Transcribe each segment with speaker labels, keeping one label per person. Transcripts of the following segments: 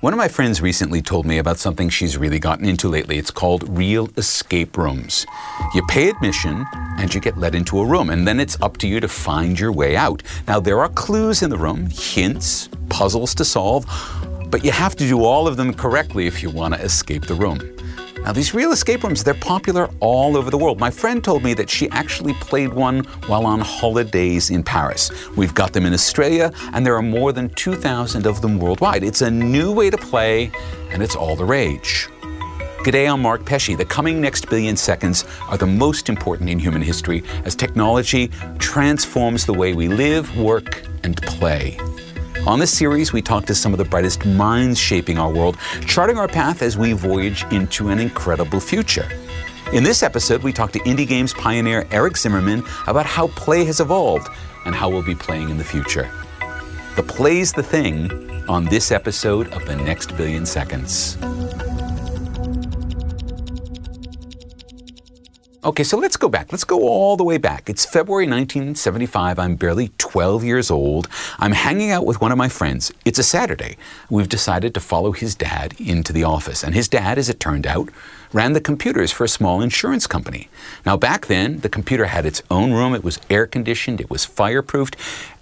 Speaker 1: One of my friends recently told me about something she's really gotten into lately. It's called real escape rooms. You pay admission and you get let into a room, and then it's up to you to find your way out. Now, there are clues in the room, hints, puzzles to solve, but you have to do all of them correctly if you want to escape the room. Now, these real escape rooms, they're popular all over the world. My friend told me that she actually played one while on holidays in Paris. We've got them in Australia, and there are more than 2,000 of them worldwide. It's a new way to play, and it's all the rage. G'day, I'm Mark Pesce. The coming next billion seconds are the most important in human history as technology transforms the way we live, work, and play. On this series, we talk to some of the brightest minds shaping our world, charting our path as we voyage into an incredible future. In this episode, we talk to indie games pioneer Eric Zimmerman about how play has evolved and how we'll be playing in the future. The play's the thing on this episode of The Next Billion Seconds. Okay, so let's go back. Let's go all the way back. It's February 1975. I'm barely 12 years old. I'm hanging out with one of my friends. It's a Saturday. We've decided to follow his dad into the office. And his dad, as it turned out, ran the computers for a small insurance company. Now, back then, the computer had its own room. It was air conditioned, it was fireproofed.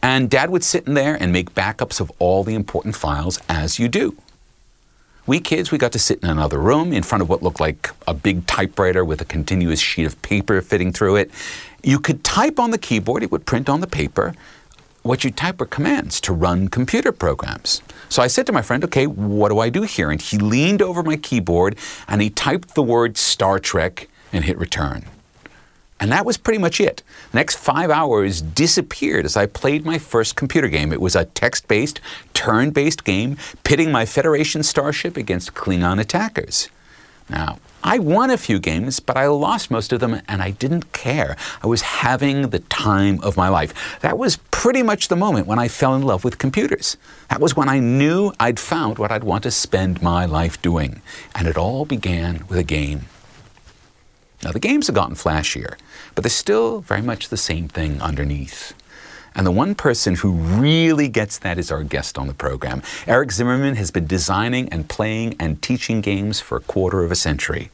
Speaker 1: And dad would sit in there and make backups of all the important files as you do. We kids, we got to sit in another room in front of what looked like a big typewriter with a continuous sheet of paper fitting through it. You could type on the keyboard, it would print on the paper. What you type were commands to run computer programs. So I said to my friend, okay, what do I do here? And he leaned over my keyboard and he typed the word Star Trek and hit return. And that was pretty much it. The next five hours disappeared as I played my first computer game. It was a text based, turn based game pitting my Federation starship against Klingon attackers. Now, I won a few games, but I lost most of them and I didn't care. I was having the time of my life. That was pretty much the moment when I fell in love with computers. That was when I knew I'd found what I'd want to spend my life doing. And it all began with a game. Now, the games have gotten flashier, but they're still very much the same thing underneath. And the one person who really gets that is our guest on the program. Eric Zimmerman has been designing and playing and teaching games for a quarter of a century.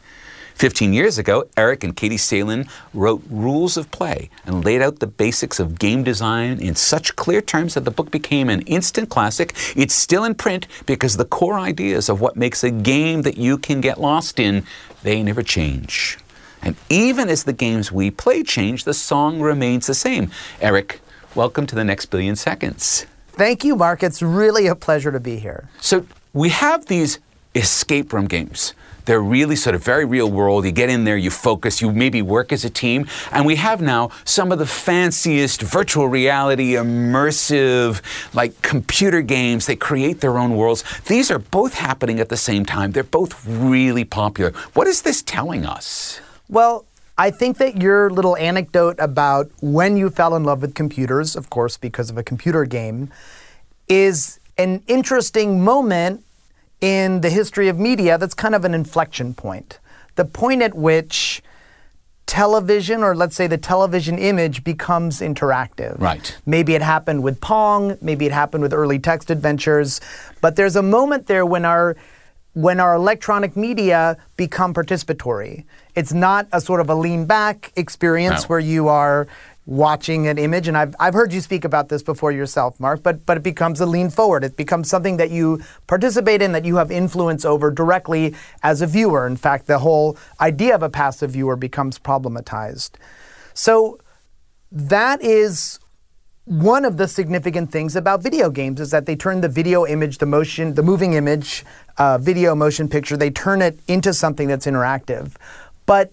Speaker 1: 15 years ago, Eric and Katie Salen wrote Rules of Play and laid out the basics of game design in such clear terms that the book became an instant classic. It's still in print because the core ideas of what makes a game that you can get lost in, they never change. And even as the games we play change, the song remains the same. Eric, welcome to the next billion seconds.
Speaker 2: Thank you, Mark. It's really a pleasure to be here.
Speaker 1: So we have these escape room games. They're really sort of very real world. You get in there, you focus, you maybe work as a team. And we have now some of the fanciest virtual reality, immersive, like computer games. They create their own worlds. These are both happening at the same time. They're both really popular. What is this telling us?
Speaker 2: Well, I think that your little anecdote about when you fell in love with computers, of course, because of a computer game, is an interesting moment in the history of media that's kind of an inflection point. The point at which television, or let's say the television image, becomes interactive.
Speaker 1: Right.
Speaker 2: Maybe it happened with Pong, maybe it happened with early text adventures, but there's a moment there when our when our electronic media become participatory. It's not a sort of a lean back experience
Speaker 1: No.
Speaker 2: where you are watching an image and I've, I've heard you speak about this before yourself mark but but it becomes a lean forward it becomes something that you participate in that you have influence over directly as a viewer in fact the whole idea of a passive viewer becomes problematized so that is one of the significant things about video games is that they turn the video image, the motion, the moving image, uh, video motion picture, they turn it into something that's interactive. But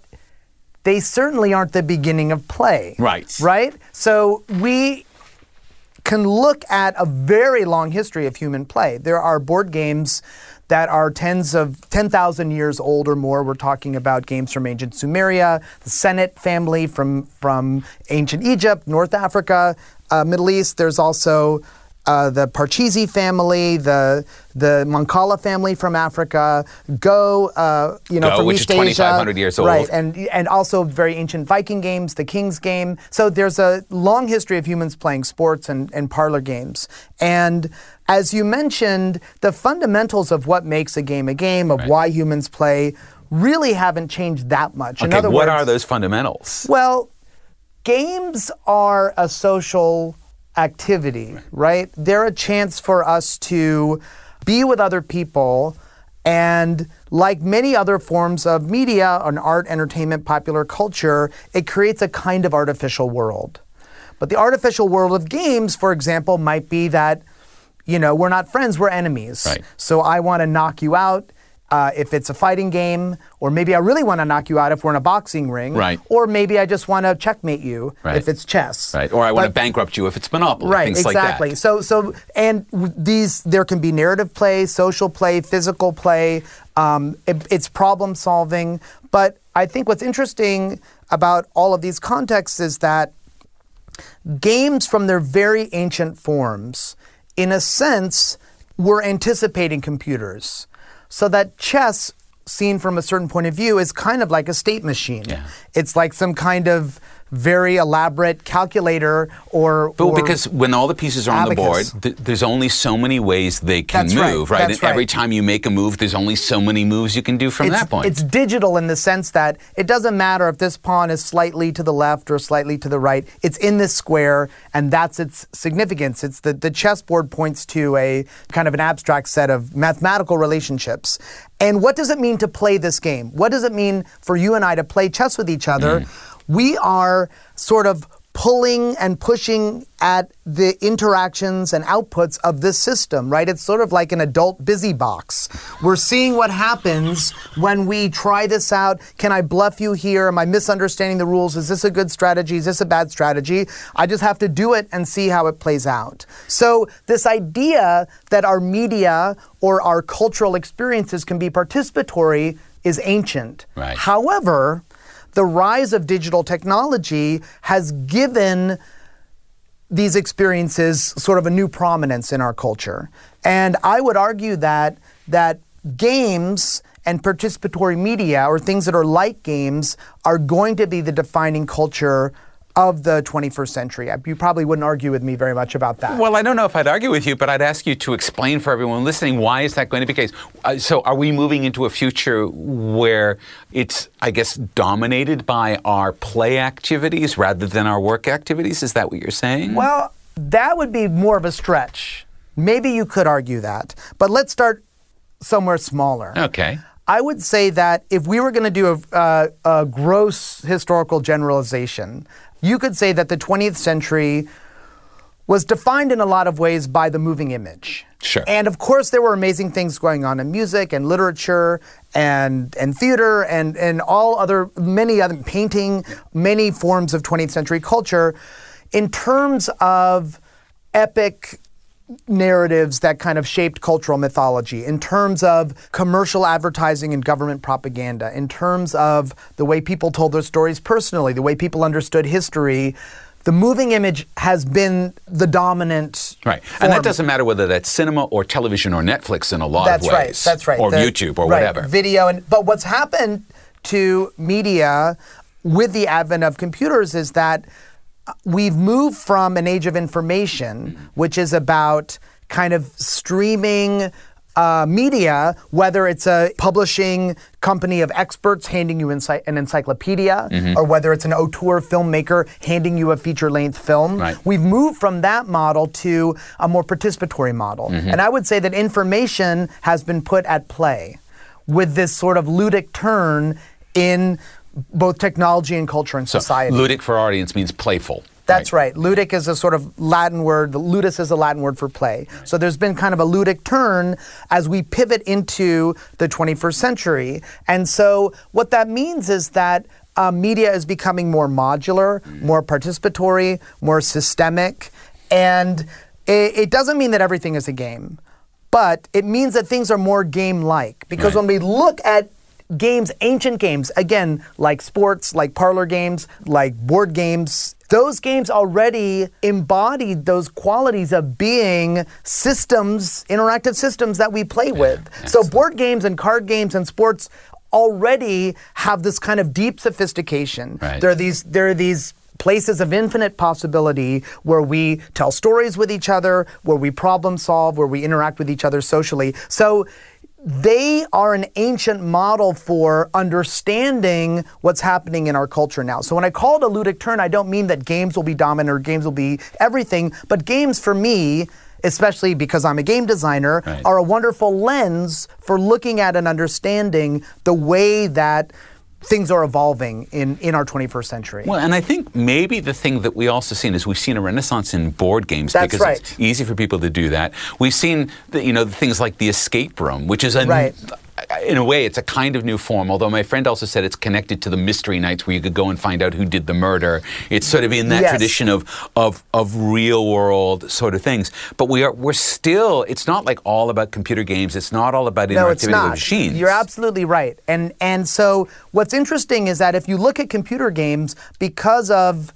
Speaker 2: they certainly aren't the beginning of play.
Speaker 1: Right.
Speaker 2: Right? So we can look at a very long history of human play. There are board games that are tens of 10,000 years old or more. We're talking about games from ancient Sumeria, the Senet family from, from ancient Egypt, North Africa, uh, Middle East. There's also uh, the Parcheesi family, the the Mancala family from Africa, Go, uh, you know,
Speaker 1: Go,
Speaker 2: from
Speaker 1: which is
Speaker 2: East Asia,
Speaker 1: 2,500 years old.
Speaker 2: right? And and also very ancient Viking games, the King's Game. So there's a long history of humans playing sports and, and parlor games. And as you mentioned, the fundamentals of what makes a game a game, of
Speaker 1: Right.
Speaker 2: why humans play, really haven't changed that much. In
Speaker 1: Okay, what
Speaker 2: words,
Speaker 1: are those fundamentals?
Speaker 2: well, games are a social activity, right? They're a chance for us to be with other people and like many other forms of media and art, entertainment, popular culture, it creates a kind of artificial world. But the artificial world of games, for example, might be that, you know, we're not friends, we're enemies.
Speaker 1: Right.
Speaker 2: So I want to knock you out uh, if it's a fighting game, or maybe I really want to knock you out if we're in a boxing ring.
Speaker 1: Right.
Speaker 2: Or maybe I just want to checkmate you
Speaker 1: Right.
Speaker 2: if it's chess.
Speaker 1: Right. Or I want to bankrupt you if it's Monopoly.
Speaker 2: Right,
Speaker 1: things
Speaker 2: exactly.
Speaker 1: like that.
Speaker 2: So, so, and these there can be narrative play, social play, physical play. Um, it- it's problem solving. But I think what's interesting about all of these contexts is that games from their very ancient forms, in a sense, were anticipating computers. So that chess, seen from a certain point of view, is kind of like a state machine.
Speaker 1: Yeah.
Speaker 2: It's like some kind of very elaborate calculator or.
Speaker 1: But
Speaker 2: or-
Speaker 1: because when all the pieces are on the board, th- there's only so many ways they can
Speaker 2: That's
Speaker 1: move, right?
Speaker 2: that's
Speaker 1: and every time you make a move, there's only so many moves you can do from
Speaker 2: it's,
Speaker 1: that point.
Speaker 2: It's digital in the sense that it doesn't matter if this pawn is slightly to the left or slightly to the right. It's in this square, and that's its significance. It's the, the chessboard points to a kind of an abstract set of mathematical relationships. And what does it mean to play this game? What does it mean for you and I to play chess with each other? Mm. We are sort of pulling and pushing at the interactions and outputs of this system, right? It's sort of like an adult busy box. We're seeing what happens when we try this out. Can I bluff you here? Am I misunderstanding the rules? Is this a good strategy? Is this a bad strategy? I just have to do it and see how it plays out. So, this idea that our media or our cultural experiences can be participatory is ancient.
Speaker 1: Right.
Speaker 2: However, the rise of digital technology has given these experiences sort of a new prominence in our culture. And I would argue that that games and participatory media or things that are like games are going to be the defining culture of the 21st century. You probably wouldn't argue with me very much about that.
Speaker 1: Well, I don't know if I'd argue with you, but I'd ask you to explain for everyone listening why is that going to be the case. Uh, so, are we moving into a future where it's, I guess, dominated by our play activities rather than our work activities? Is that what you're saying?
Speaker 2: Well, that would be more of a stretch. Maybe you could argue that. But let's start somewhere smaller.
Speaker 1: okay.
Speaker 2: I would say that if we were going to do a, uh, a gross historical generalization, you could say that the 20th century was defined in a lot of ways by the moving image.
Speaker 1: Sure.
Speaker 2: And of course, there were amazing things going on in music and literature and and theater and and all other many other painting, many forms of 20th century culture. In terms of epic narratives that kind of shaped cultural mythology, in terms of commercial advertising and government propaganda, in terms of the way people told their stories personally, the way people understood history. The moving image has been the dominant.
Speaker 1: Right. And that doesn't matter whether that's cinema or television or Netflix in a lot
Speaker 2: That's
Speaker 1: of ways.
Speaker 2: That's right. That's right.
Speaker 1: Or
Speaker 2: The-
Speaker 1: YouTube or
Speaker 2: right,
Speaker 1: whatever.
Speaker 2: Video and but what's happened to media with the advent of computers is that we've moved from an age of information, which is about kind of streaming. Uh, media, whether it's a publishing company of experts handing you ency- an encyclopedia,
Speaker 1: Mm-hmm.
Speaker 2: or whether it's an auteur filmmaker handing you a feature-length film,
Speaker 1: Right.
Speaker 2: we've moved from that model to a more participatory model.
Speaker 1: Mm-hmm.
Speaker 2: And I would say that information has been put at play with this sort of ludic turn in both technology and culture and
Speaker 1: so,
Speaker 2: society.
Speaker 1: ludic for audience means playful.
Speaker 2: That's right. Ludic is a sort of Latin word. Ludus is a Latin word for play. So there's been kind of a ludic turn as we pivot into the 21st century. And so what that means is that uh, media is becoming more modular, more participatory, more systemic. And it, it doesn't mean that everything is a game. but it means that things are more game like. Because
Speaker 1: Right.
Speaker 2: when we look at games, ancient games, again, like sports, like parlor games, like board games, those games already embodied those qualities of being systems, interactive systems that we play with. So board games and card games and sports already have this kind of deep sophistication.
Speaker 1: Right.
Speaker 2: There are these there are these places of infinite possibility where we tell stories with each other, where we problem solve, where we interact with each other socially. So they are an ancient model for understanding what's happening in our culture now. So when I call it a ludic turn, I don't mean that games will be dominant or games will be everything, but games for me, especially because I'm a game designer,
Speaker 1: Right.
Speaker 2: are a wonderful lens for looking at and understanding the way that things are evolving in, in our 21st century.
Speaker 1: Well, and I think maybe the thing that we also seen is we've seen a renaissance in board games
Speaker 2: That's
Speaker 1: because
Speaker 2: right.
Speaker 1: it's easy for people to do that. We've seen the, you know things like the escape room, which is a
Speaker 2: Right.
Speaker 1: In a way it's a kind of new form. Although my friend also said it's connected to the mystery nights where you could go and find out who did the murder. It's sort of in that
Speaker 2: Yes.
Speaker 1: tradition of of of real world sort of things. But we are we're still. It's not like all about computer games. It's not all about
Speaker 2: no, it's
Speaker 1: interactivity
Speaker 2: not.
Speaker 1: with machines.
Speaker 2: You're absolutely right. And and so what's interesting is that if you look at computer games, because of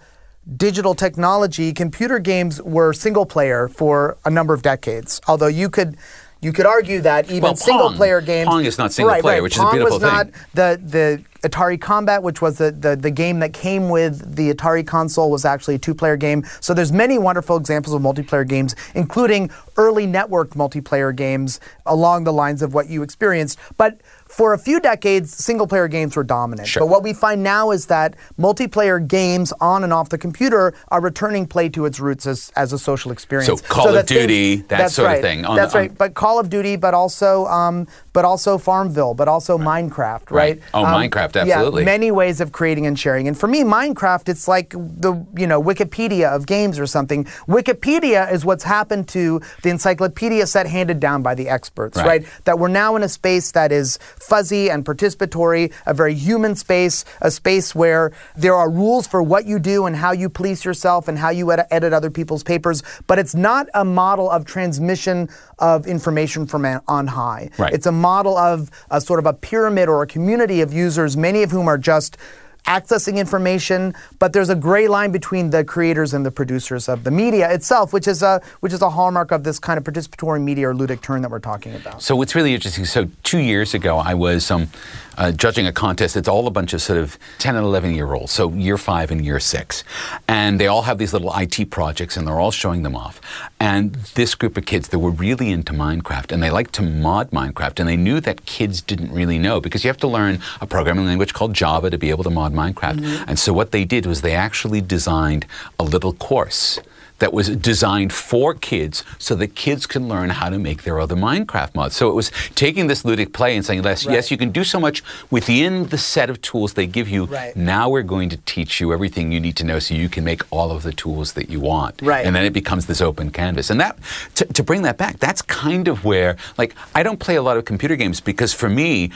Speaker 2: digital technology, computer games were single player for a number of decades. Although you could you could argue that even
Speaker 1: Well,
Speaker 2: single
Speaker 1: Pong.
Speaker 2: player games
Speaker 1: Pong is not single
Speaker 2: right,
Speaker 1: player,
Speaker 2: right.
Speaker 1: which is a beautiful
Speaker 2: was not the the Atari Combat, which was the, the, the game that came with the Atari console, was actually a two-player game. So there's many wonderful examples of multiplayer games, including early networked multiplayer games along the lines of what you experienced. But for a few decades, single-player games were dominant.
Speaker 1: Sure.
Speaker 2: But what we find now is that multiplayer games on and off the computer are returning play to its roots as, as a social experience.
Speaker 1: So Call of
Speaker 2: that things-
Speaker 1: Duty, that sort of
Speaker 2: right.
Speaker 1: thing on-
Speaker 2: that's
Speaker 1: on-
Speaker 2: right. But Call of Duty, but also um, but also Farmville, but also Minecraft,
Speaker 1: Right.
Speaker 2: right?
Speaker 1: Oh,
Speaker 2: Um,
Speaker 1: Minecraft,
Speaker 2: yeah,
Speaker 1: absolutely.
Speaker 2: many ways of creating and sharing. And for me, Minecraft, it's like the you know Wikipedia of games or something. Wikipedia is what's happened to the encyclopedia set handed down by the experts,
Speaker 1: Right.
Speaker 2: right? That we're now in a space that is fuzzy and participatory, a very human space, a space where there are rules for what you do and how you police yourself and how you ed- edit other people's papers. But it's not a model of transmission of information from an- on high.
Speaker 1: Right.
Speaker 2: It's a model of a sort of a pyramid or a community of users, many of whom are just accessing information, but there's a gray line between the creators and the producers of the media itself, which is a which is a hallmark of this kind of participatory media or ludic turn that we're talking about.
Speaker 1: So what's really interesting, so two years ago, I was um, uh, judging a contest. It's all a bunch of sort of 10 and 11 year olds, so year five and year six. And they all have these little IT projects and they're all showing them off. And this group of kids, they were really into Minecraft and they liked to mod Minecraft. And they knew that kids didn't really know because you have to learn a programming language called Java to be able to mod Minecraft. And so what they did was they actually designed a little course that was designed for kids so that kids can learn how to make their other Minecraft mods. So it was taking this ludic play and saying, yes, yes, you can do so much within the set of tools they give you.
Speaker 2: Right.
Speaker 1: Now we're going to teach you everything you need to know so you can make all of the tools that you want.
Speaker 2: Right.
Speaker 1: And then it becomes this open canvas. And that, to, to bring that back, that's kind of where, like, I don't play a lot of computer games because for me,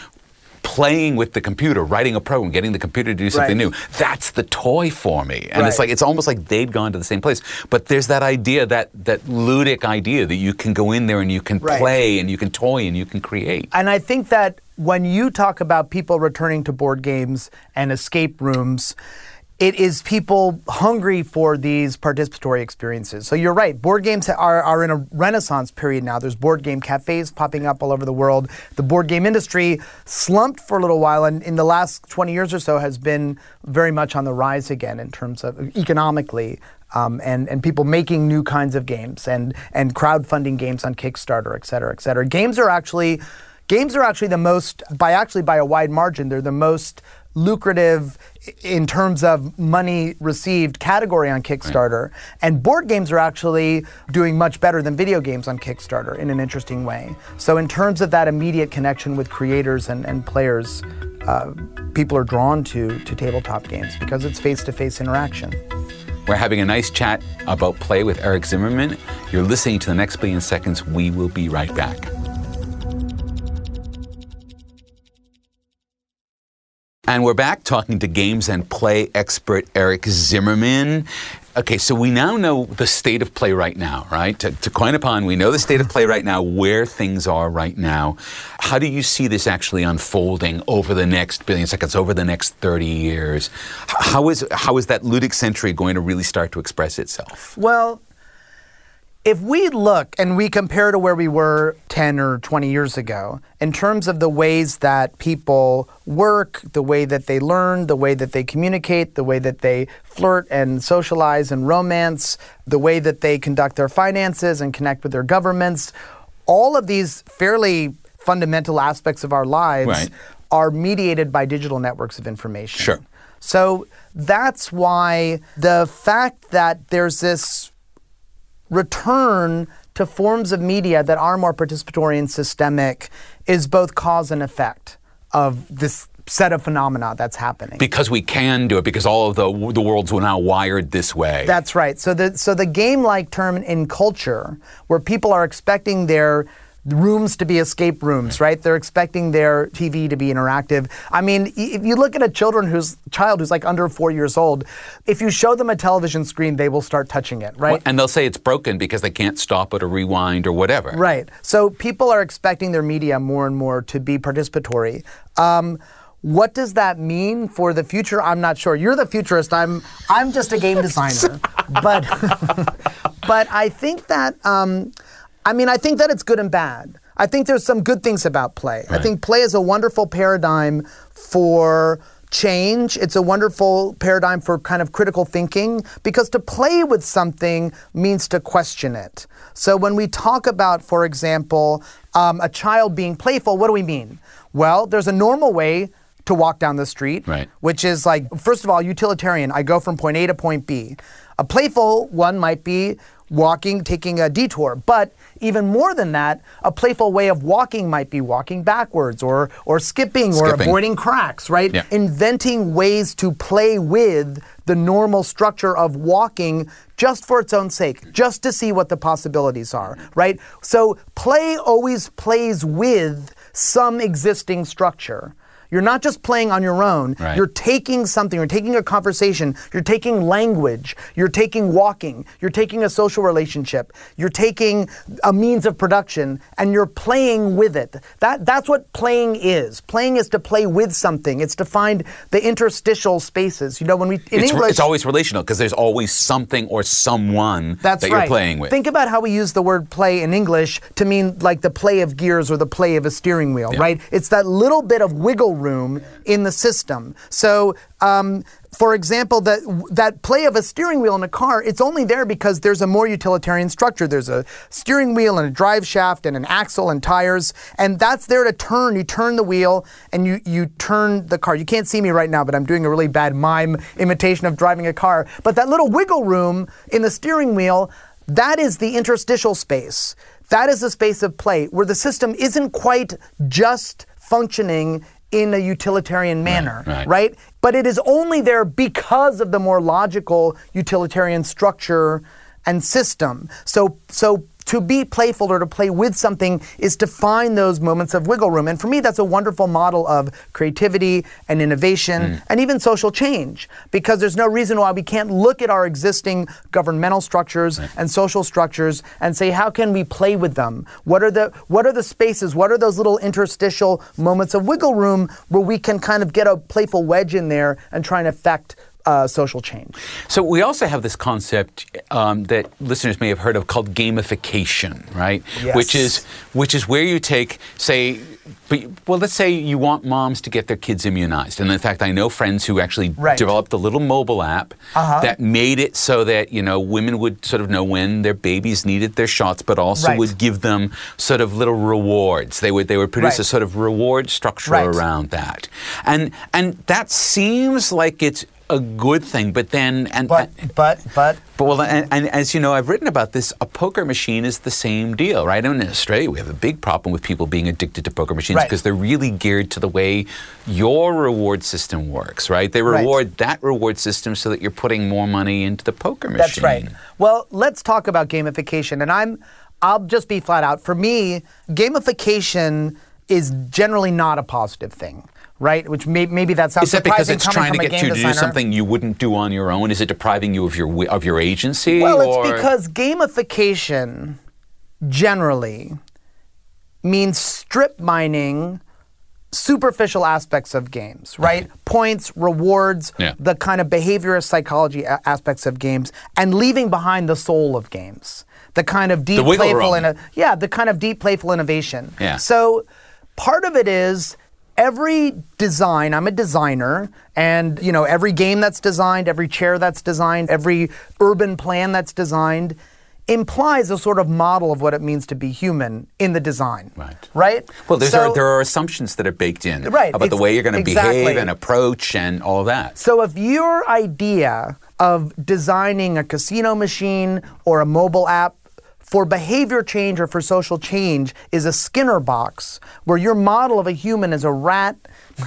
Speaker 1: playing with the computer, writing a program, getting the computer to do something
Speaker 2: Right.
Speaker 1: new. That's the toy for me. And it's like it's almost like they'd gone to the same place. But there's that idea, that that ludic idea that you can go in there and you can
Speaker 2: Right.
Speaker 1: play and you can toy and you can create.
Speaker 2: And I think that when you talk about people returning to board games and escape rooms, it is people hungry for these participatory experiences. So you're right, board games are, are in a renaissance period now. There's board game cafes popping up all over the world. The board game industry slumped for a little while and in the last 20 years or so has been very much on the rise again in terms of economically. Um, and, and people making new kinds of games and, and crowdfunding games on Kickstarter, et cetera, et cetera. Games are actually games are actually the most by actually by a wide margin they're the most lucrative in terms of money received category on Kickstarter and board games are actually doing much better than video games on Kickstarter in an interesting way so in terms of that immediate connection with creators and, and players uh, people are drawn to to tabletop games because it's face-to-face interaction
Speaker 1: We're having a nice chat about play with Eric Zimmerman. You're listening to the next billion seconds. We will be right back. And we're back talking to games and play expert Eric Zimmerman. Okay, so we now know the state of play right now, right? To, to coin a pun, we know the state of play right now, where things are right now. How do you see this actually unfolding over the next billion seconds, over the next 30 years? How is, how is that ludic century going to really start to express itself?
Speaker 2: Well, if we look and we compare to where we were 10 or 20 years ago, in terms of the ways that people work, the way that they learn, the way that they communicate, the way that they flirt and socialize and romance, the way that they conduct their finances and connect with their governments, all of these fairly fundamental aspects of our lives
Speaker 1: Right.
Speaker 2: are mediated by digital networks of information.
Speaker 1: Sure.
Speaker 2: So that's why the fact that there's this return to forms of media that are more participatory and systemic is both cause and effect of this set of phenomena that's happening.
Speaker 1: Because we can do it, because all of the, the world's were now wired this way.
Speaker 2: That's right. So the so the game-like term in culture, where people are expecting their rooms to be escape rooms, right? They're expecting their TV to be interactive. I mean, if you look at a children who's child who's like under four years old, if you show them a television screen, they will start touching it, right?
Speaker 1: and they'll say it's broken because they can't stop it or rewind or whatever.
Speaker 2: Right. So people are expecting their media more and more to be participatory. Um, what does that mean for the future? I'm not sure. You're the futurist. I'm I'm just a game designer. but but I think that um, I mean I think that it's good and bad. I think there's some good things about play. I think play is a wonderful paradigm for change. It's a wonderful paradigm for kind of critical thinking because to play with something means to question it. So when we talk about, for example, um, a child being playful, what do we mean? Well, there's a normal way to walk down the street,
Speaker 1: Right.
Speaker 2: which is like, first of all, utilitarian. I go from point A to point B. A playful one might be walking, taking a detour. But even more than that, a playful way of walking might be walking backwards or, or skipping, or avoiding cracks, right?
Speaker 1: Yeah.
Speaker 2: Inventing ways to play with the normal structure of walking just for its own sake, just to see what the possibilities are, right? So play always plays with some existing structure. You're not just playing on your own.
Speaker 1: Right.
Speaker 2: You're taking something, you're taking a conversation, you're taking language, you're taking walking, you're taking a social relationship, you're taking a means of production, and you're playing with it. That, that's what playing is. Playing is to play with something, it's to find the interstitial spaces. You know, when we, in
Speaker 1: It's,
Speaker 2: English.
Speaker 1: it's always relational because there's always something or someone
Speaker 2: That's
Speaker 1: that
Speaker 2: right.
Speaker 1: you're playing with.
Speaker 2: Think about how we use the word play in English to mean like the play of gears or the play of a steering wheel,
Speaker 1: Yeah.
Speaker 2: right? It's that little bit of wiggle room in the system. So, um, for example, that that play of a steering wheel in a car, it's only there because there's a more utilitarian structure. There's a steering wheel and a drive shaft and an axle and tires, and that's there to turn. You turn the wheel and you you turn the car. You can't see me right now, but I'm doing a really bad mime imitation of driving a car. But that little wiggle room in the steering wheel, that is the interstitial space. That is the space of play where the system isn't quite just functioning in a utilitarian manner,
Speaker 1: right.
Speaker 2: right? But it is only there because of the more logical utilitarian structure and system. So, so to be playful or to play with something is to find those moments of wiggle room. And for me, that's a wonderful model of creativity and innovation mm. and even social change because there's no reason why we can't look at our existing governmental structures and social structures and say, how can we play with them? What are the, what are the spaces? What are those little interstitial moments of wiggle room where we can kind of get a playful wedge in there and try and affect uh, social change?
Speaker 1: So we also have this concept um, that listeners may have heard of called gamification, right?
Speaker 2: Yes.
Speaker 1: Which is which is where you take, say, but, well, let's say you want moms to get their kids immunized, and in fact, I know friends who actually
Speaker 2: Right.
Speaker 1: developed a little mobile app
Speaker 2: Uh-huh.
Speaker 1: that made it so that you know women would sort of know when their babies needed their shots, but also
Speaker 2: Right.
Speaker 1: would give them sort of little rewards. They would they would produce
Speaker 2: Right.
Speaker 1: a sort of reward structure around that, and and that seems like it's a good thing, but then and
Speaker 2: But, but, but,
Speaker 1: but well, and, and as you know, I've written about this. A poker machine is the same deal, right? And in Australia, we have a big problem with people being addicted to poker machines
Speaker 2: Right.
Speaker 1: because they're really geared to the way your reward system works, right? They
Speaker 2: Right.
Speaker 1: reward that reward system so that you're putting more money into the poker machine.
Speaker 2: That's right. Well, let's talk about gamification. And I'm, I'll just be flat out. For me, gamification is generally not a positive thing. Right? Which may, maybe that sounds
Speaker 1: Is that because it's trying to get you to do something you wouldn't do on your own? Is it depriving you of your of your agency?
Speaker 2: Well,
Speaker 1: or-
Speaker 2: it's because gamification generally means strip mining superficial aspects of games, right? Points, rewards,
Speaker 1: Yeah.
Speaker 2: the kind of behaviorist psychology a- aspects of games, and leaving behind the soul of games. The kind of deep, playful, inno- yeah, the kind of deep, playful innovation.
Speaker 1: Yeah.
Speaker 2: So part of it is every design. I'm a designer, and you know every game that's designed, every chair that's designed, every urban plan that's designed implies a sort of model of what it means to be human in the design.
Speaker 1: Right.
Speaker 2: Right.
Speaker 1: Well, there's
Speaker 2: So-
Speaker 1: are, there are assumptions that are baked in
Speaker 2: Right,
Speaker 1: about the way you're going to
Speaker 2: exactly.
Speaker 1: behave and approach and all of that.
Speaker 2: So if your idea of designing a casino machine or a mobile app for behavior change or for social change is a Skinner box, where your model of a human is a rat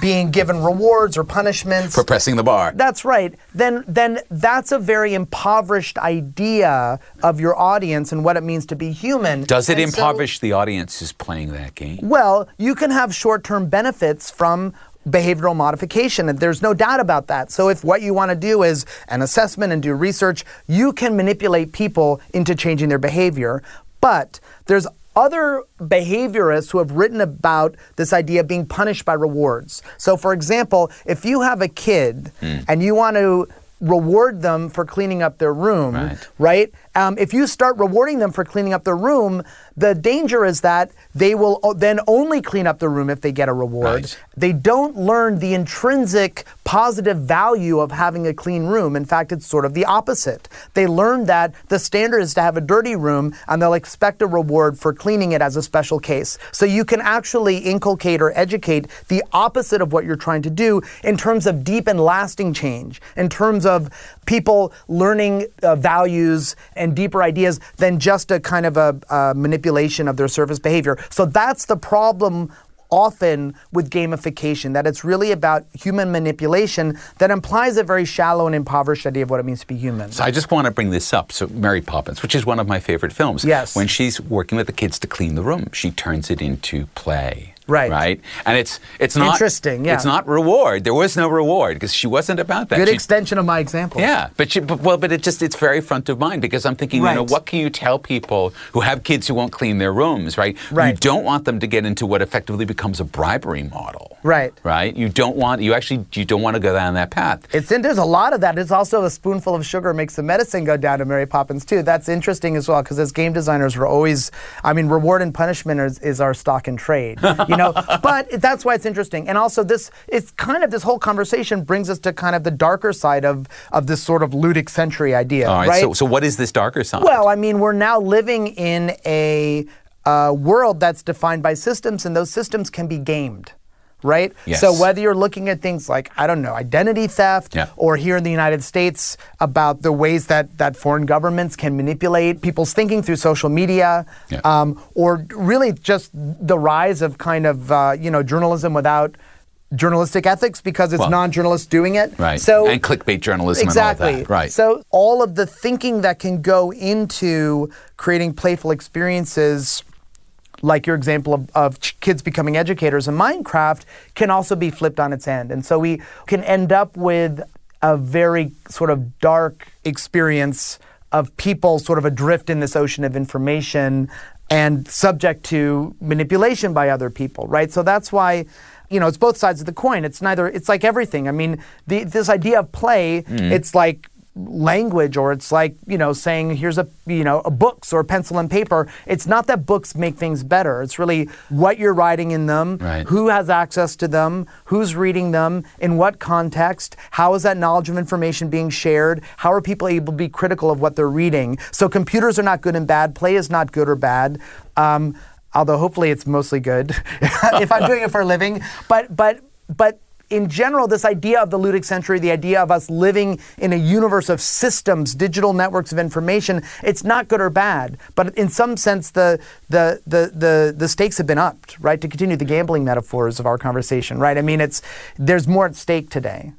Speaker 2: being given rewards or punishments
Speaker 1: For pressing the bar.
Speaker 2: That's right. Then then that's a very impoverished idea of your audience and what it means to be human.
Speaker 1: Does it
Speaker 2: And so-
Speaker 1: impoverish the audience who's playing that game?
Speaker 2: well, you can have short term benefits from behavioral modification, and there's no doubt about that. So, if what you want to do is an assessment and do research, you can manipulate people into changing their behavior. But there's other behaviorists who have written about this idea of being punished by rewards. So, for example, if you have a kid
Speaker 1: Hmm.
Speaker 2: and you want to reward them for cleaning up their room,
Speaker 1: Right.
Speaker 2: right? Um, if you start rewarding them for cleaning up their room, the danger is that they will then only clean up the room if they get a reward.
Speaker 1: Right.
Speaker 2: They don't learn the intrinsic positive value of having a clean room. In fact, it's sort of the opposite. They learn that the standard is to have a dirty room and they'll expect a reward for cleaning it as a special case. So you can actually inculcate or educate the opposite of what you're trying to do in terms of deep and lasting change, in terms of people learning uh, values and deeper ideas than just a kind of a, uh manipulation of their surface behavior. So that's the problem often with gamification that it's really about human manipulation that implies a very shallow and impoverished idea of what it means to be human.
Speaker 1: So I just want to bring this up. So Mary Poppins, which is one of my favorite films.
Speaker 2: Yes.
Speaker 1: When she's working with the kids to clean the room, she turns it into play.
Speaker 2: Right.
Speaker 1: Right. And it's it's not
Speaker 2: Interesting, yeah.
Speaker 1: It's not reward. There was no reward because she wasn't about that.
Speaker 2: Good
Speaker 1: She-
Speaker 2: extension of my example.
Speaker 1: Yeah, but, you, but well, but it just it's very front of mind because I'm thinking, you know, what can you tell people who have kids who won't clean their rooms, right?
Speaker 2: Right.
Speaker 1: You don't want them to get into what effectively becomes a bribery model.
Speaker 2: Right.
Speaker 1: Right. You don't want you actually you don't want to go down that path.
Speaker 2: It's in, there's a lot of that. It's also a spoonful of sugar makes the medicine go down to Mary Poppins too. That's interesting as well because as game designers, we're always, I mean, reward and punishment is, is our stock and trade, you know. but that's why it's interesting. And also, this it's kind of this whole conversation brings us to kind of the darker side of of this sort of ludic century idea,
Speaker 1: All right.
Speaker 2: right?
Speaker 1: So so what is this darker side?
Speaker 2: Well, I mean, we're now living in a uh, world that's defined by systems, and those systems can be gamed. Right?
Speaker 1: Yes.
Speaker 2: So whether you're looking at things like, I don't know, identity theft,
Speaker 1: Yeah.
Speaker 2: or here in the United States about the ways that, that foreign governments can manipulate people's thinking through social media,
Speaker 1: Yeah.
Speaker 2: um, or really just the rise of kind of, uh, you know, journalism without journalistic ethics because it's
Speaker 1: Well,
Speaker 2: non-journalists doing it.
Speaker 1: right.
Speaker 2: So
Speaker 1: and clickbait journalism
Speaker 2: exactly.
Speaker 1: and all that. Right.
Speaker 2: So all of the thinking that can go into creating playful experiences like your example of, of kids becoming educators in Minecraft can also be flipped on its end. And so we can end up with a very sort of dark experience of people sort of adrift in this ocean of information and subject to manipulation by other people, right? So that's why you know, it's both sides of the coin. It's neither. It's like everything. I mean, the, this idea of play. Mm. It's like language, or it's like you know, saying here's a you know, a books or pencil and paper. It's not that books make things better. It's really what you're writing in them,
Speaker 1: Right.
Speaker 2: who has access to them, who's reading them, in what context, how is that knowledge of information being shared, how are people able to be critical of what they're reading. So computers are not good and bad. Play is not good or bad. Um, although hopefully it's mostly good if I'm doing it for a living. But but but in general, this idea of the ludic century, the idea of us living in a universe of systems, digital networks of information, it's not good or bad. But in some sense, the the, the, the, the stakes have been upped, right? To continue the gambling metaphors of our conversation, right? I mean, it's there's more at stake today.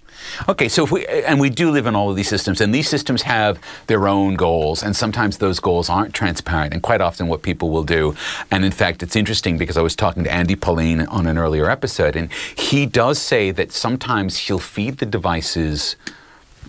Speaker 1: Okay, so if we and we do live in all of these systems, and these systems have their own goals, and sometimes those goals aren't transparent, and quite often what people will do. And in fact, it's interesting because I was talking to Andy Polaine on an earlier episode, and he does say that sometimes he'll feed the devices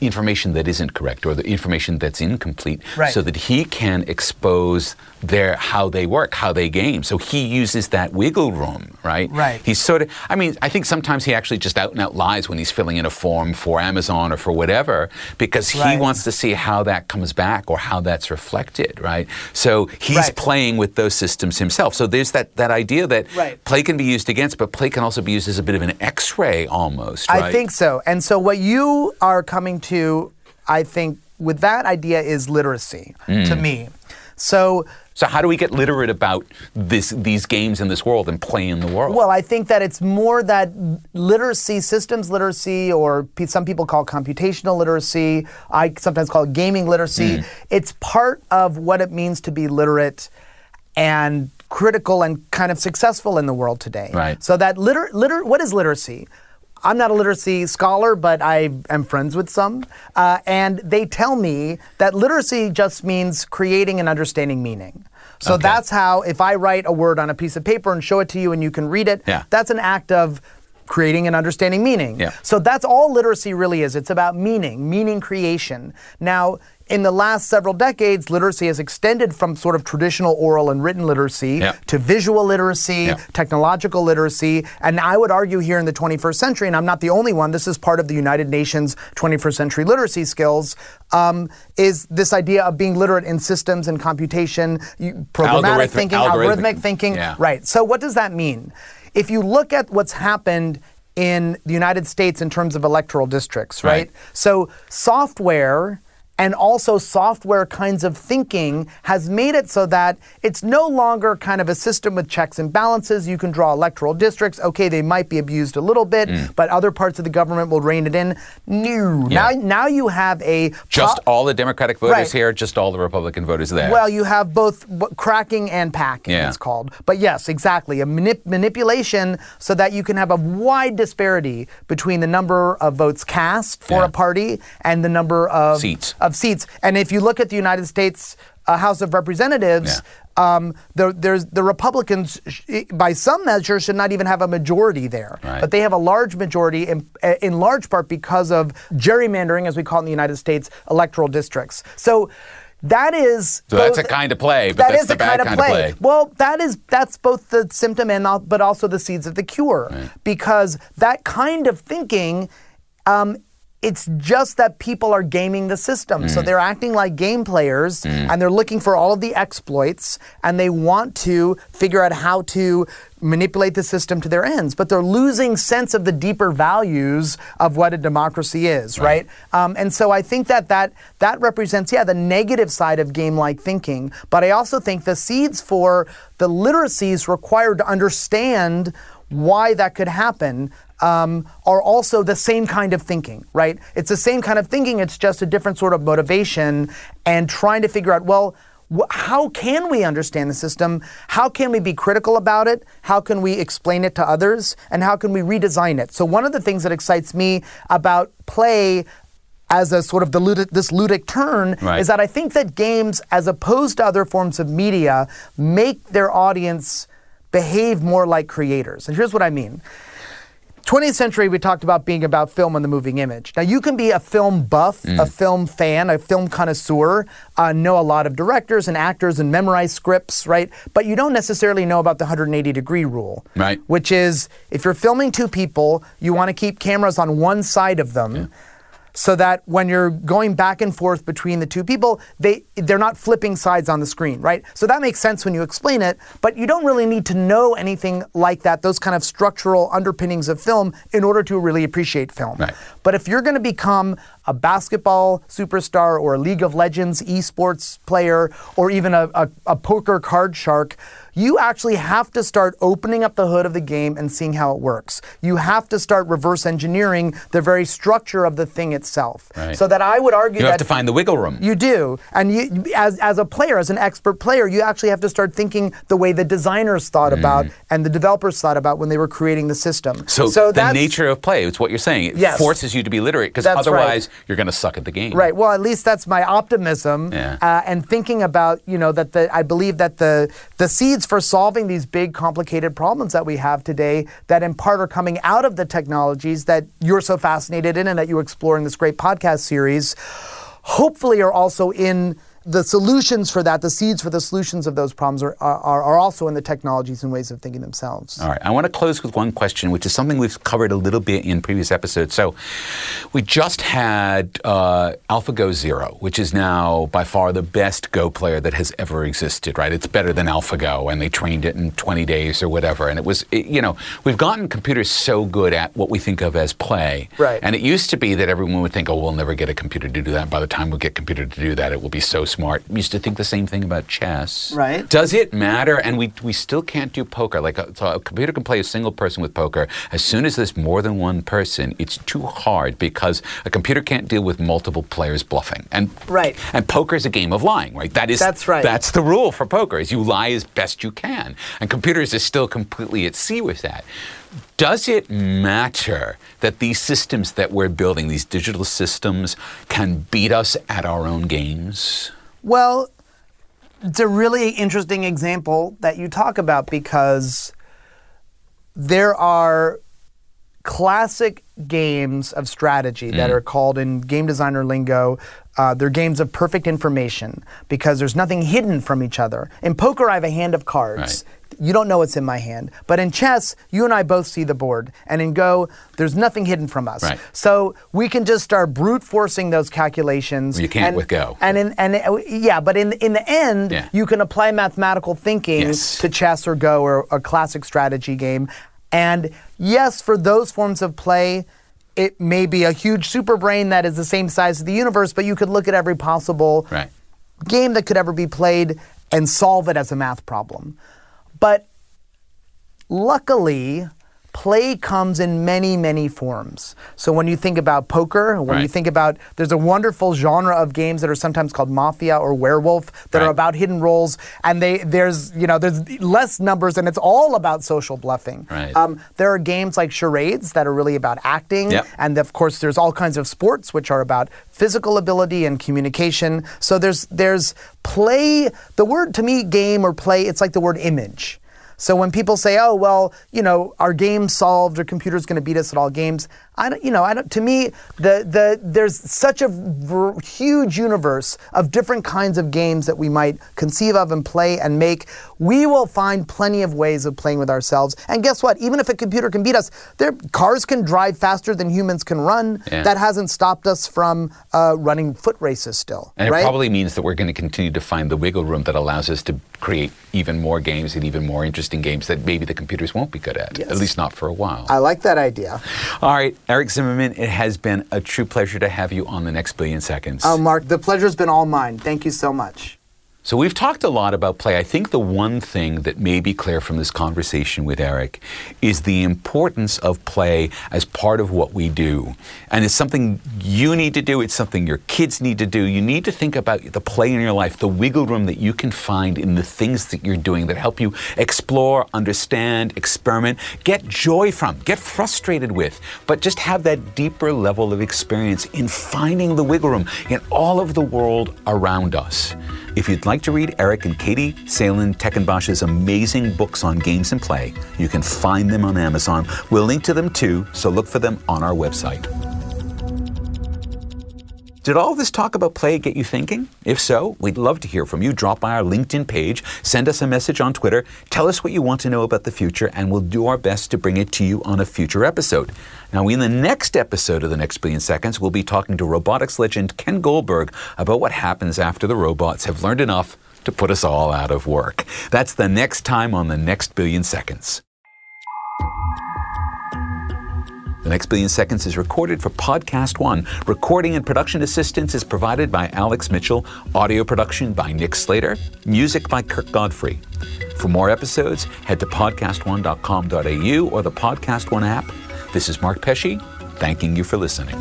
Speaker 1: information that isn't correct or the information that's incomplete
Speaker 2: Right.
Speaker 1: so that he can expose their how they work how they game so he uses that wiggle room right
Speaker 2: Right.
Speaker 1: he's sort of i mean i think sometimes he actually just out and out lies when he's filling in a form for amazon or for whatever because he wants to see how that comes back or how that's reflected right so he's
Speaker 2: Right.
Speaker 1: playing with those systems himself so there's that that idea that
Speaker 2: Right.
Speaker 1: play can be used against but play can also be used as a bit of an x-ray almost right
Speaker 2: I think so. And so what you are coming to, I think, with that idea is literacy
Speaker 1: Mm.
Speaker 2: to me. So
Speaker 1: So how do we get literate about this, these games in this world and play in the world?
Speaker 2: Well, I think that it's more that literacy, systems literacy, or pe- some people call computational literacy. I sometimes call it gaming literacy.
Speaker 1: Mm.
Speaker 2: It's part of what it means to be literate and critical and kind of successful in the world today.
Speaker 1: Right.
Speaker 2: So that liter, liter what is literacy? I'm not a literacy scholar, but I am friends with some, uh, and they tell me that literacy just means creating and understanding meaning. So
Speaker 1: Okay.
Speaker 2: that's how, if I write a word on a piece of paper and show it to you and you can read it,
Speaker 1: Yeah.
Speaker 2: that's an act of creating and understanding meaning.
Speaker 1: Yeah.
Speaker 2: So that's all literacy really is. It's about meaning, meaning creation. Now, in the last several decades, literacy has extended from sort of traditional oral and written literacy
Speaker 1: Yeah.
Speaker 2: to visual literacy,
Speaker 1: Yeah.
Speaker 2: technological literacy, and I would argue here in the 21st century, and I'm not the only one, this is part of the United Nations 21st century literacy skills, um, is this idea of being literate in systems and computation, programmatic
Speaker 1: Algorithmic-
Speaker 2: thinking,
Speaker 1: algorithmic-
Speaker 2: algorithmic thinking.
Speaker 1: yeah.
Speaker 2: Right. So what does that mean? If you look at what's happened in the United States in terms of electoral districts, right?
Speaker 1: Right.
Speaker 2: So software and also software kinds of thinking has made it so that it's no longer kind of a system with checks and balances. You can draw electoral districts. Okay, they might be abused a little bit,
Speaker 1: Mm.
Speaker 2: but other parts of the government will rein it in. No. Now now you have a
Speaker 1: just all the Democratic voters
Speaker 2: Right.
Speaker 1: here, just all the Republican voters there.
Speaker 2: well, you have both cracking and packing,
Speaker 1: Yeah.
Speaker 2: it's called. But yes, exactly. A manip- manipulation so that you can have a wide disparity between the number of votes cast for
Speaker 1: Yeah.
Speaker 2: a party and the number of
Speaker 1: Seats.
Speaker 2: Of seats. And if you look at the United States uh, House of Representatives, um, the, there's, the Republicans, sh- by some measure, should not even have a majority there.
Speaker 1: Right.
Speaker 2: But they have a large majority, in, uh, in large part because of gerrymandering, as we call it in the United States, electoral districts. So that is.
Speaker 1: So that's a kind of play, but
Speaker 2: that
Speaker 1: that's
Speaker 2: is
Speaker 1: the
Speaker 2: a
Speaker 1: bad
Speaker 2: kind of
Speaker 1: kind of
Speaker 2: play.
Speaker 1: play.
Speaker 2: Well, that is that's both the symptom and but also the seeds of the cure, because that kind of thinking. Um, it's just that people are gaming the system. So they're acting like game players and they're looking for all of the exploits and they want to figure out how to manipulate the system to their ends. But they're losing sense of the deeper values of what a democracy is, right? Um, and so I think that, that that represents, yeah, the negative side of game like thinking. But I also think the seeds for the literacies required to understand why that could happen um, are also the same kind of thinking, right? It's the same kind of thinking, it's just a different sort of motivation and trying to figure out, well, wh- how can we understand the system? How can we be critical about it? How can we explain it to others? And how can we redesign it? So, one of the things that excites me about play as a sort of the ludic, this ludic turn
Speaker 1: Right.
Speaker 2: is that I think that games, as opposed to other forms of media, make their audience behave more like creators. And here's what I mean. 20th century, we talked about being about film and the moving image. Now, you can be a film buff, a film fan, a film connoisseur, uh, know a lot of directors and actors and memorize scripts, right? But you don't necessarily know about the 180 degree rule,
Speaker 1: Right.
Speaker 2: Which is if you're filming two people, you want to keep cameras on one side of them so that when you're going back and forth between the two people, they they're not flipping sides on the screen, right? So that makes sense when you explain it, but you don't really need to know anything like that, those kind of structural underpinnings of film in order to really appreciate film.
Speaker 1: Right.
Speaker 2: But if you're going to become a basketball superstar or a League of Legends esports player or even a, a, a poker card shark, you actually have to start opening up the hood of the game and seeing how it works. You have to start reverse engineering the very structure of the thing itself.
Speaker 1: Right.
Speaker 2: So that I would argue
Speaker 1: You have to find the wiggle room.
Speaker 2: you do, and you, as as a player, as an expert player, you actually have to start thinking the way the designers thought about and the developers thought about when they were creating the system.
Speaker 1: Mm. so, the nature of play, it's what you're saying. It
Speaker 2: Yes.
Speaker 1: forces you to be literate because
Speaker 2: That's right.
Speaker 1: otherwise you're going to suck at the game.
Speaker 2: Right. Well, at least that's my optimism,
Speaker 1: Yeah.
Speaker 2: uh, and thinking about you know that the I believe that the the seeds for solving these big complicated problems that we have today, that in part are coming out of the technologies that you're so fascinated in and that you explore in this great podcast series, hopefully are also in. The solutions for that, the seeds for the solutions of those problems are, are, are also in the technologies and ways of thinking themselves.
Speaker 1: All right. I want to close with one question, which is something we've covered a little bit in previous episodes. So, we just had uh, AlphaGo Zero, which is now by far the best Go player that has ever existed. Right? It's better than AlphaGo, and they trained it in 20 days or whatever. And it was, it, you know, we've gotten computers so good at what we think of as play.
Speaker 2: Right.
Speaker 1: And it used to be that everyone would think, oh, we'll never get a computer to do that. By the time we get a computer to do that, it will be so smart. Used to think the same thing about chess.
Speaker 2: Right.
Speaker 1: Does it matter? And we, we still can't do poker. Like a, so a computer can play a single person with poker. As soon as there's more than one person, it's too hard because a computer can't deal with multiple players bluffing. And
Speaker 2: Right.
Speaker 1: And poker is a game of lying, right? That is
Speaker 2: That's right.
Speaker 1: That's the rule for poker: is you lie as best you can. And computers are still completely at sea with that. Does it matter that these systems that we're building, these digital systems, can beat us at our own games?
Speaker 2: Well, it's a really interesting example that you talk about because there are classic games of strategy that
Speaker 1: Mm.
Speaker 2: are called in game designer lingo. Uh, they're games of perfect information because there's nothing hidden from each other. In poker, I have a hand of cards. You don't know what's in my hand. But in chess, you and I both see the board. And in Go, there's nothing hidden from us.
Speaker 1: Right.
Speaker 2: So we can just start brute forcing those calculations.
Speaker 1: You can't
Speaker 2: and-
Speaker 1: with Go.
Speaker 2: And in, and uh, yeah, but in in the end,
Speaker 1: Yeah.
Speaker 2: you can apply mathematical thinking
Speaker 1: Yes.
Speaker 2: to chess or Go or a classic strategy game. And yes, for those forms of play, it may be a huge super brain that is the same size as the universe, but you could look at every possible
Speaker 1: Right.
Speaker 2: game that could ever be played and solve it as a math problem. But luckily, play comes in many, many forms. So when you think about poker, when you think about, there's a wonderful genre of games that are sometimes called mafia or werewolf that are about hidden roles, and they there's you know there's less numbers, and it's all about social bluffing.
Speaker 1: Right.
Speaker 2: Um, there are games like charades that are really about acting,
Speaker 1: Yep.
Speaker 2: and of course there's all kinds of sports which are about physical ability and communication. So there's there's play. The word to me, game or play, it's like the word image. So when people say, "Oh, well, you know, our game solved, or computer's going to beat us at all games," I don't, you know, I don't. To me, the the there's such a huge universe of different kinds of games that we might conceive of and play and make. We will find plenty of ways of playing with ourselves. And guess what? Even if a computer can beat us, their cars can drive faster than humans can run.
Speaker 1: Yeah.
Speaker 2: That hasn't stopped us from uh, running foot races still.
Speaker 1: And
Speaker 2: right?
Speaker 1: it probably means that we're going to continue to find the wiggle room that allows us to create even more games and even more interesting games that maybe the computers won't be good at,
Speaker 2: Yes.
Speaker 1: at least not for a while.
Speaker 2: I like that idea.
Speaker 1: All right, Eric Zimmerman, it has been a true pleasure to have you on the next billion seconds.
Speaker 2: Oh, Mark, the pleasure's been all mine. Thank you so much.
Speaker 1: So we've talked a lot about play. I think the one thing that may be clear from this conversation with Eric is the importance of play as part of what we do. And it's something you need to do, it's something your kids need to do. You need to think about the play in your life, the wiggle room that you can find in the things that you're doing that help you explore, understand, experiment, get joy from, get frustrated with, but just have that deeper level of experience in finding the wiggle room in all of the world around us. If you'd like to read Eric and Katie Salen Tekinbaş's amazing books on games and play, you can find them on Amazon. We'll link to them too, so look for them on our website. Did all this talk about play get you thinking? If so, we'd love to hear from you. Drop by our LinkedIn page, send us a message on Twitter, tell us what you want to know about the future, and we'll do our best to bring it to you on a future episode. Now, in the next episode of The Next Billion Seconds, we'll be talking to robotics legend Ken Goldberg about what happens after the robots have learned enough to put us all out of work. That's the next time on The Next Billion Seconds. The Next Billion Seconds is recorded for Podcast One. Recording and production assistance is provided by Alex Mitchell. Audio production by Nick Slater. Music by Kirk Godfrey. For more episodes, head to podcastone.com.au or the Podcast One app. This is Mark Pesce, thanking you for listening.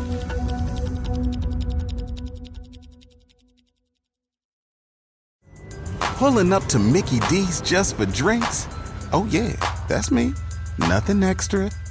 Speaker 3: Pulling up to Mickey D's just for drinks? Oh, yeah, that's me. Nothing extra,